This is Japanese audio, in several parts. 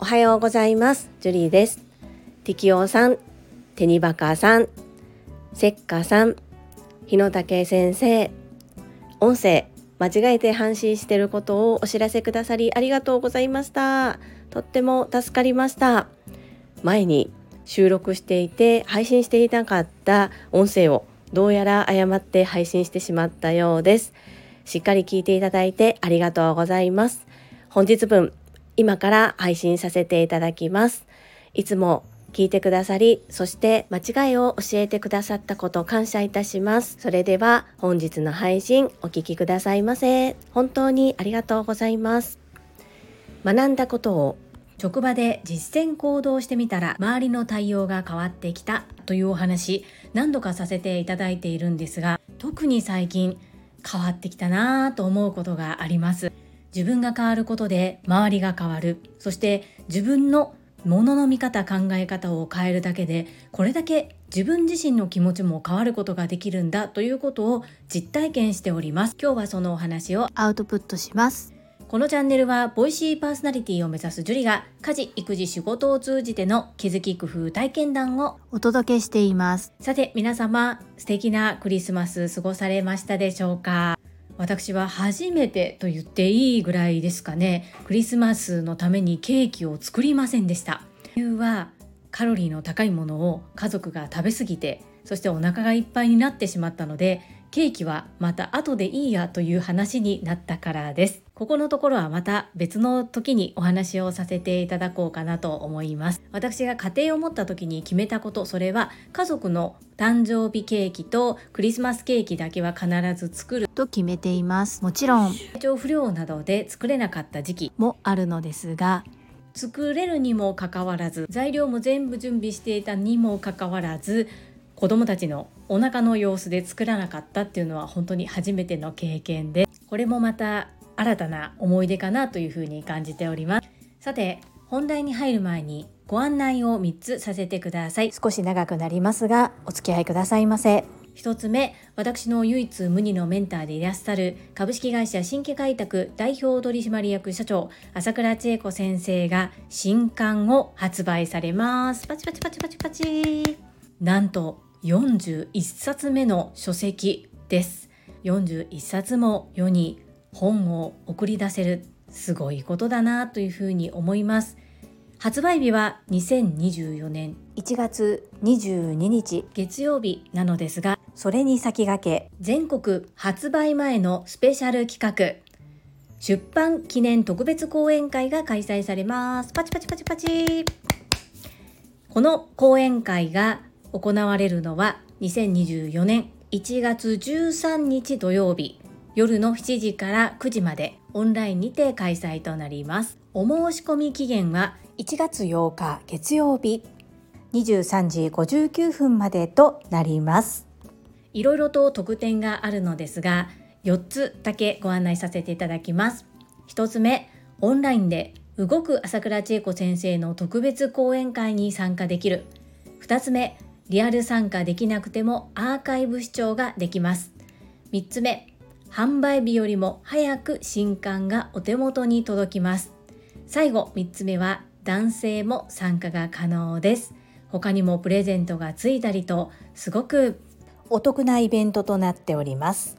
おはようございます。ジュリーです。適応さんテニバカさんせっかさん日野武先生。音声間違えて配信していることをお知らせくださりありがとうございました。とっても助かりました。前に収録していて配信していなかった音声をどうやら誤って配信してしまったようです。しっかり聞いていただいてありがとうございます本日分今から配信させていただきますいつも聞いてくださり、そして間違いを教えてくださったこと感謝いたします。それでは本日の配信お聴きくださいませ。本当にありがとうございます。学んだことを職場で実践行動してみたら周りの対応が変わってきたというお話何度かさせていただいているんですが特に最近変わってきたなぁと思うことがあります。自分が変わることで周りが変わる。そして自分のものの見方考え方を変えるだけでこれだけ自分自身の気持ちも変わることができるんだということを実体験しております。今日はそのお話をアウトプットします。このチャンネルはボイシーパーソナリティを目指すジュリが家事育児仕事を通じての気づき工夫体験談をお届けしています。さて皆様素敵なクリスマス過ごされましたでしょうか？私は初めてと言っていいぐらいですかね。クリスマスのためにケーキを作りませんでした。理由はカロリーの高いものを家族が食べ過ぎてそしてお腹がいっぱいになってしまったのでケーキはまた後でいいやという話になったからです。ここのところはまた別の時にお話をさせていただこうかなと思います。私が家庭を持った時に決めたことそれは家族の誕生日ケーキとクリスマスケーキだけは必ず作ると決めています。もちろん。体調不良などで作れなかった時期もあるのですが。作れるにもかかわらず材料も全部準備していたにもかかわらず子供たちのお腹の様子で作らなかったっていうのは本当に初めての経験でこれもまた新たな思い出かなというふうに感じております。さて本題に入る前にご案内を3つさせてください。少し長くなりますがお付き合いくださいませ。1つ目私の唯一無二のメンターでいらっしゃる株式会社新規開拓代表取締役社長朝倉千恵子先生が新刊を発売されます。パチパチパチパチパチ。なんと41冊目の書籍です。41冊も世に本を送り出せるすごいことだなというふうに思います。発売日は2024年。1月22日。月曜日なのですがそれに先駆け。全国発売前のスペシャル企画。出版記念特別講演会が開催されます。パチパチパチパチ。この講演会が行われるのは2024年1月13日土曜日夜の7時から9時までオンラインにて開催となります。お申し込み期限は1月8日月曜日23時59分までとなります。いろいろと特典があるのですが、4つだけご案内させていただきます。1つ目、オンラインで動く朝倉千恵子先生の特別講演会に参加できる。2つ目、リアル参加できなくてもアーカイブ視聴ができます。3つ目、販売日よりも早く新刊がお手元に届きます。最後3つ目は男性も参加が可能です。他にもプレゼントがついたりとすごくお得なイベントとなっております。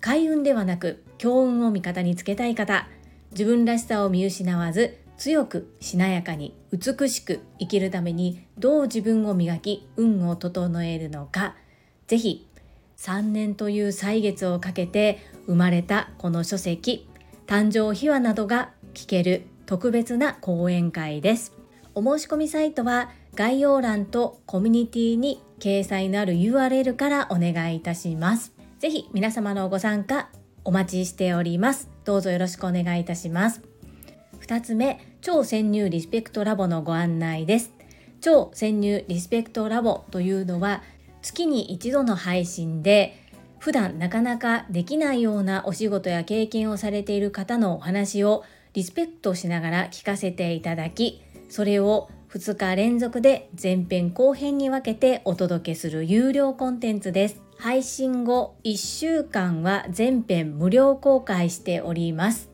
開運ではなく強運を味方につけたい方。自分らしさを見失わず強くしなやかに美しく生きるためにどう自分を磨き運を整えるのか。ぜひ3年という歳月をかけて生まれたこの書籍誕生秘話などが聞ける特別な講演会です。お申し込みサイトは概要欄とコミュニティに掲載のある URL からお願いいたします。ぜひ皆様のご参加お待ちしております。どうぞよろしくお願いいたします。2つ目超潜入リスペクトラボのご案内です。超潜入リスペクトラボというのは月に一度の配信で普段なかなかできないようなお仕事や経験をされている方のお話をリスペクトしながら聞かせていただきそれを2日連続で前編後編に分けてお届けする有料コンテンツです。配信後1週間は全編無料公開しております。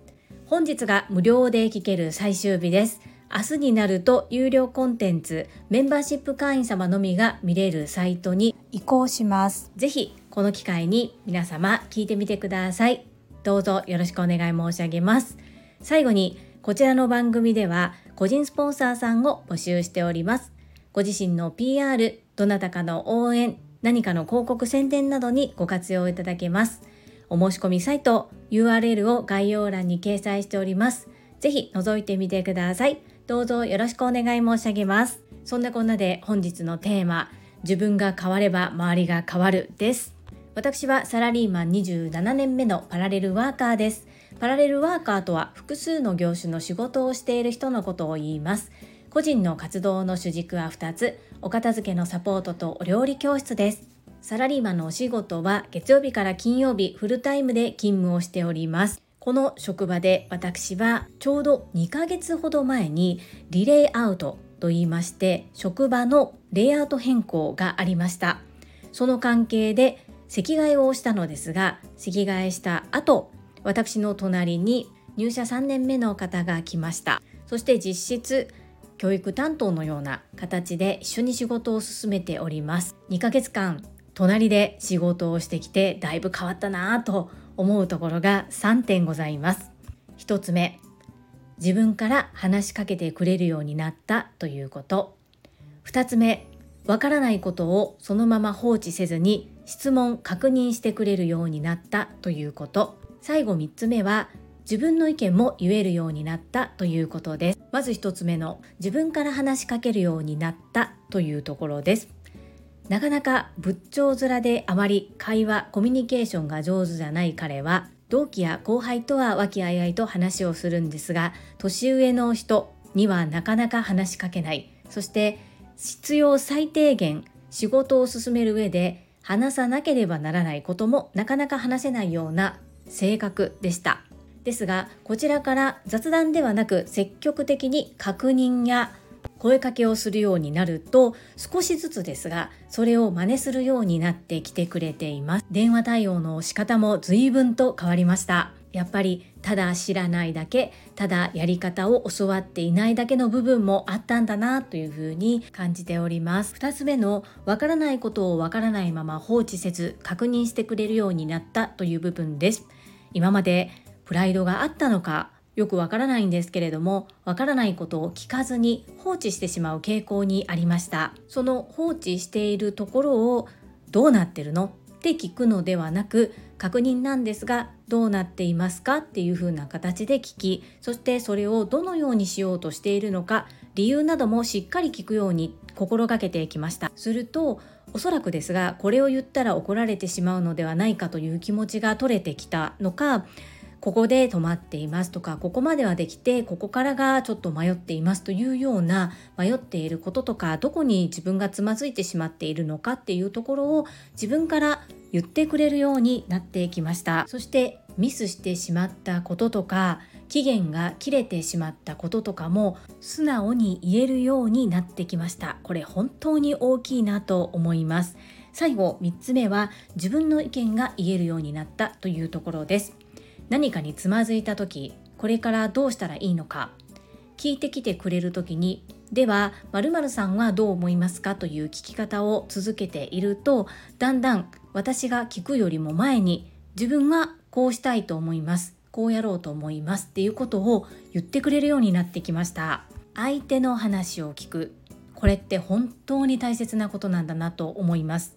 本日が無料で聞ける最終日です。明日になると有料コンテンツメンバーシップ会員様のみが見れるサイトに移行します。ぜひこの機会に皆様聞いてみてください。どうぞよろしくお願い申し上げます。最後にこちらの番組では個人スポンサーさんを募集しております。ご自身の PR どなたかの応援何かの広告宣伝などにご活用いただけます。お申し込みサイト URL を概要欄に掲載しております。ぜひ覗いてみてください。どうぞよろしくお願い申し上げます。そんなこんなで本日のテーマ自分が変われば周りが変わるです。私はサラリーマン27年目のパラレルワーカーです。パラレルワーカーとは複数の業種の仕事をしている人のことを言います。個人の活動の主軸は2つ。お片付けのサポートとお料理教室です。サラリーマンのお仕事は月曜日から金曜日フルタイムで勤務をしております。この職場で私はちょうど2ヶ月ほど前にリレイアウトと言いまして職場のレイアウト変更がありました。その関係で席替えをしたのですが席替えした後私の隣に入社3年目の方が来ました。そして実質教育担当のような形で一緒に仕事を進めております。2ヶ月間隣で仕事をしてきてだいぶ変わったなぁと思うところが3点ございます。1つ目自分から話しかけてくれるようになったということ。2つ目わからないことをそのまま放置せずに質問確認してくれるようになったということ。最後3つ目は自分の意見も言えるようになったということです。まず1つ目の自分から話しかけるようになったというところです。なかなか仏頂面であまり会話コミュニケーションが上手じゃない彼は同期や後輩とは和気あいあいと話をするんですが年上の人にはなかなか話しかけない。そして必要最低限仕事を進める上で話さなければならないこともなかなか話せないような性格でした。ですがこちらから雑談ではなく積極的に確認や声かけをするようになると少しずつですがそれを真似するようになってきてくれています。電話対応の仕方も随分と変わりました。やっぱりただ知らないだけただやり方を教わっていないだけの部分もあったんだなというふうに感じております。2つ目のわからないことをわからないまま放置せず確認してくれるようになったという部分です。今までプライドがあったのかよくわからないんですけれどもわからないことを聞かずに放置してしまう傾向にありました。その放置しているところをどうなってるの？って聞くのではなく確認なんですがどうなっていますか？っていう風な形で聞きそしてそれをどのようにしようとしているのか理由などもしっかり聞くように心がけてきました。するとおそらくですがこれを言ったら怒られてしまうのではないかという気持ちが取れてきたのかここで止まっていますとかここまではできてここからがちょっと迷っていますというような迷っていることとかどこに自分がつまずいてしまっているのかっていうところを自分から言ってくれるようになってきました。そしてミスしてしまったこととか期限が切れてしまったこととかも素直に言えるようになってきました。これ本当に大きいなと思います。最後3つ目は自分の意見が言えるようになったというところです。何かにつまずいた時これからどうしたらいいのか聞いてきてくれる時にでは〇〇さんはどう思いますか？という聞き方を続けているとだんだん私が聞くよりも前に自分はこうしたいと思いますこうやろうと思いますっていうことを言ってくれるようになってきました。相手の話を聞く。これって本当に大切なことなんだなと思います。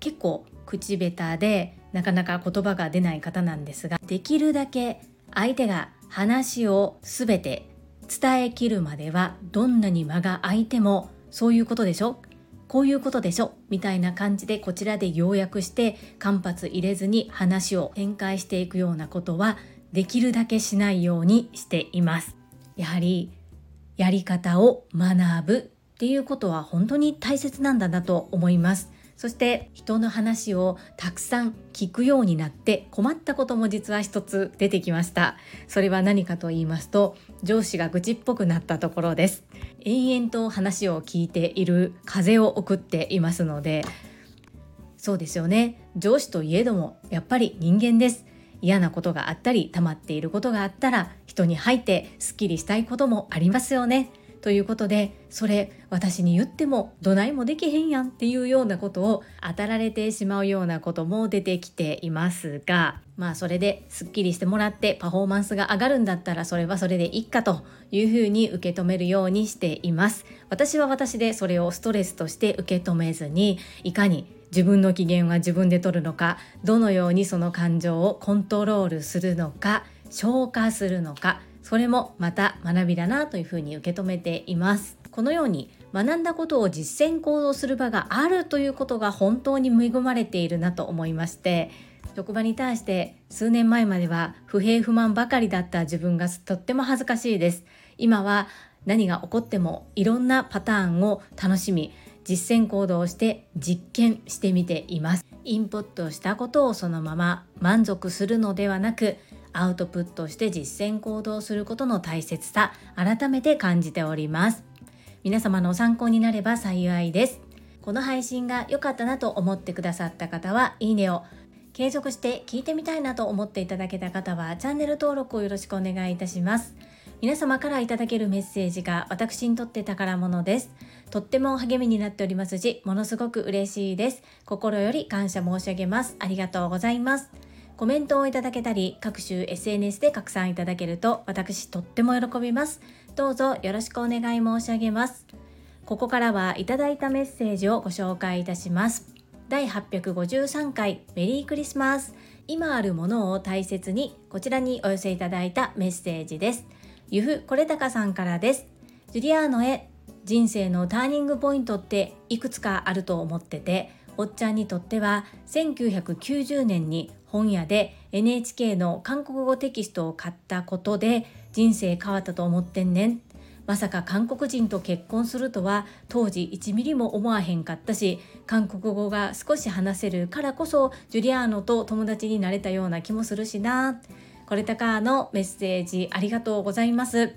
結構口下手でなかなか言葉が出ない方なんですができるだけ相手が話を全て伝えきるまではどんなに間が空いてもそういうことでしょ？こういうことでしょ？みたいな感じでこちらで要約して間髪入れずに話を展開していくようなことはできるだけしないようにしています。やはりやり方を学ぶっていうことは本当に大切なんだなと思います。そして人の話をたくさん聞くようになって困ったことも実は一つ出てきました。それは何かと言いますと上司が愚痴っぽくなったところです。延々と話を聞いている風を送っていますのでそうですよね。上司といえどもやっぱり人間です。嫌なことがあったり溜まっていることがあったら人に吐いてすっきりしたいこともありますよね。ということでそれ私に言ってもどないもできへんやんっていうようなことを当たられてしまうようなことも出てきていますがまあそれですっきりしてもらってパフォーマンスが上がるんだったらそれはそれでいいかというふうに受け止めるようにしています。私は私でそれをストレスとして受け止めずにいかに自分の機嫌は自分で取るのかどのようにその感情をコントロールするのか消化するのかそれもまた学びだなというふうに受け止めています。このように学んだことを実践行動する場があるということが本当に恵まれているなと思いまして職場に対して数年前までは不平不満ばかりだった自分がとっても恥ずかしいです。今は何が起こってもいろんなパターンを楽しみ実践行動をして実験してみています。インプットしたことをそのまま満足するのではなくアウトプットして実践行動することの大切さ改めて感じております。皆様の参考になれば幸いです。この配信が良かったなと思ってくださった方はいいねを継続して聞いてみたいなと思っていただけた方はチャンネル登録をよろしくお願いいたします。皆様からいただけるメッセージが私にとって宝物です。とっても励みになっておりますしものすごく嬉しいです。心より感謝申し上げます。ありがとうございます。コメントをいただけたり各種 SNS で拡散いただけると私とっても喜びます。どうぞよろしくお願い申し上げます。ここからはいただいたメッセージをご紹介いたします。第853回メリークリスマス。今あるものを大切にこちらにお寄せいただいたメッセージです。ゆふこれたかさんからです。ジュリアーノへ人生のターニングポイントっていくつかあると思ってておっちゃんにとっては1990年に本屋で NHK の韓国語テキストを買ったことで人生変わったと思ってんねん。まさか韓国人と結婚するとは当時1ミリも思わへんかったし韓国語が少し話せるからこそジュリアーノと友達になれたような気もするしな。これたかのメッセージありがとうございます。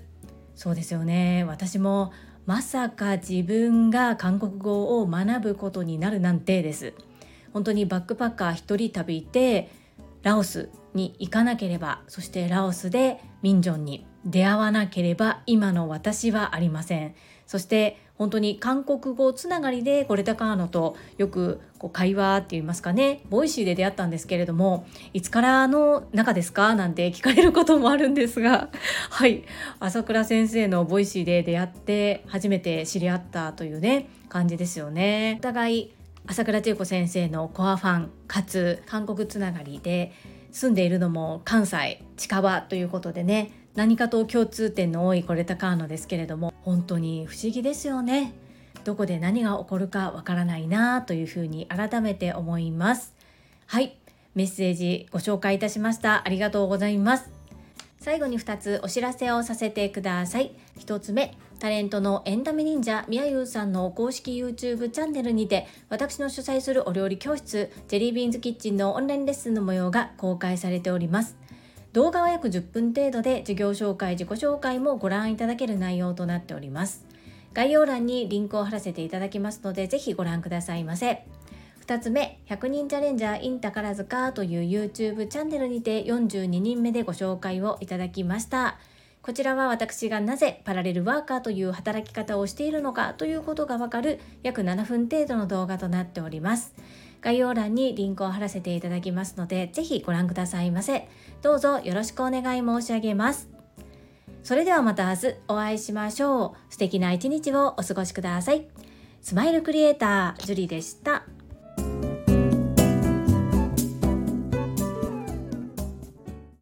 そうですよね。私もまさか自分が韓国語を学ぶことになるなんてです。本当にバックパッカー一人旅でラオスに行かなければそしてラオスでミンジョンに出会わなければ今の私はありません。そして本当に韓国語つながりでこれたかのとよくこう会話って言いますかね。 Voicy で出会ったんですけれどもいつからの仲ですかなんて聞かれることもあるんですが はい。朝倉先生の Voicy で出会って初めて知り合ったというね感じですよね。お互い朝倉千恵子先生のコアファンかつ韓国つながりで住んでいるのも関西近場ということでね。何かと共通点の多いこれたかのですけれども本当に不思議ですよね。どこで何が起こるかわからないなというふうに改めて思います。はい。メッセージご紹介いたしました。ありがとうございます。最後に2つお知らせをさせてください。1つ目タレントのエンタメ忍者みやゆうさんの公式 YouTube チャンネルにて私の主催するお料理教室ジェリービーンズキッチンのオンラインレッスンの模様が公開されております。動画は約10分程度で授業紹介自己紹介もご覧いただける内容となっております。概要欄にリンクを貼らせていただきますのでぜひご覧くださいませ。2つ目100人チャレンジャー in 宝塚という YouTube チャンネルにて42人目でご紹介をいただきました。こちらは私がなぜパラレルワーカーという働き方をしているのかということがわかる約7分程度の動画となっております。概要欄にリンクを貼らせていただきますので、ぜひご覧くださいませ。どうぞよろしくお願い申し上げます。それではまた明日お会いしましょう。素敵な一日をお過ごしください。スマイルクリエイター、ジュリでした。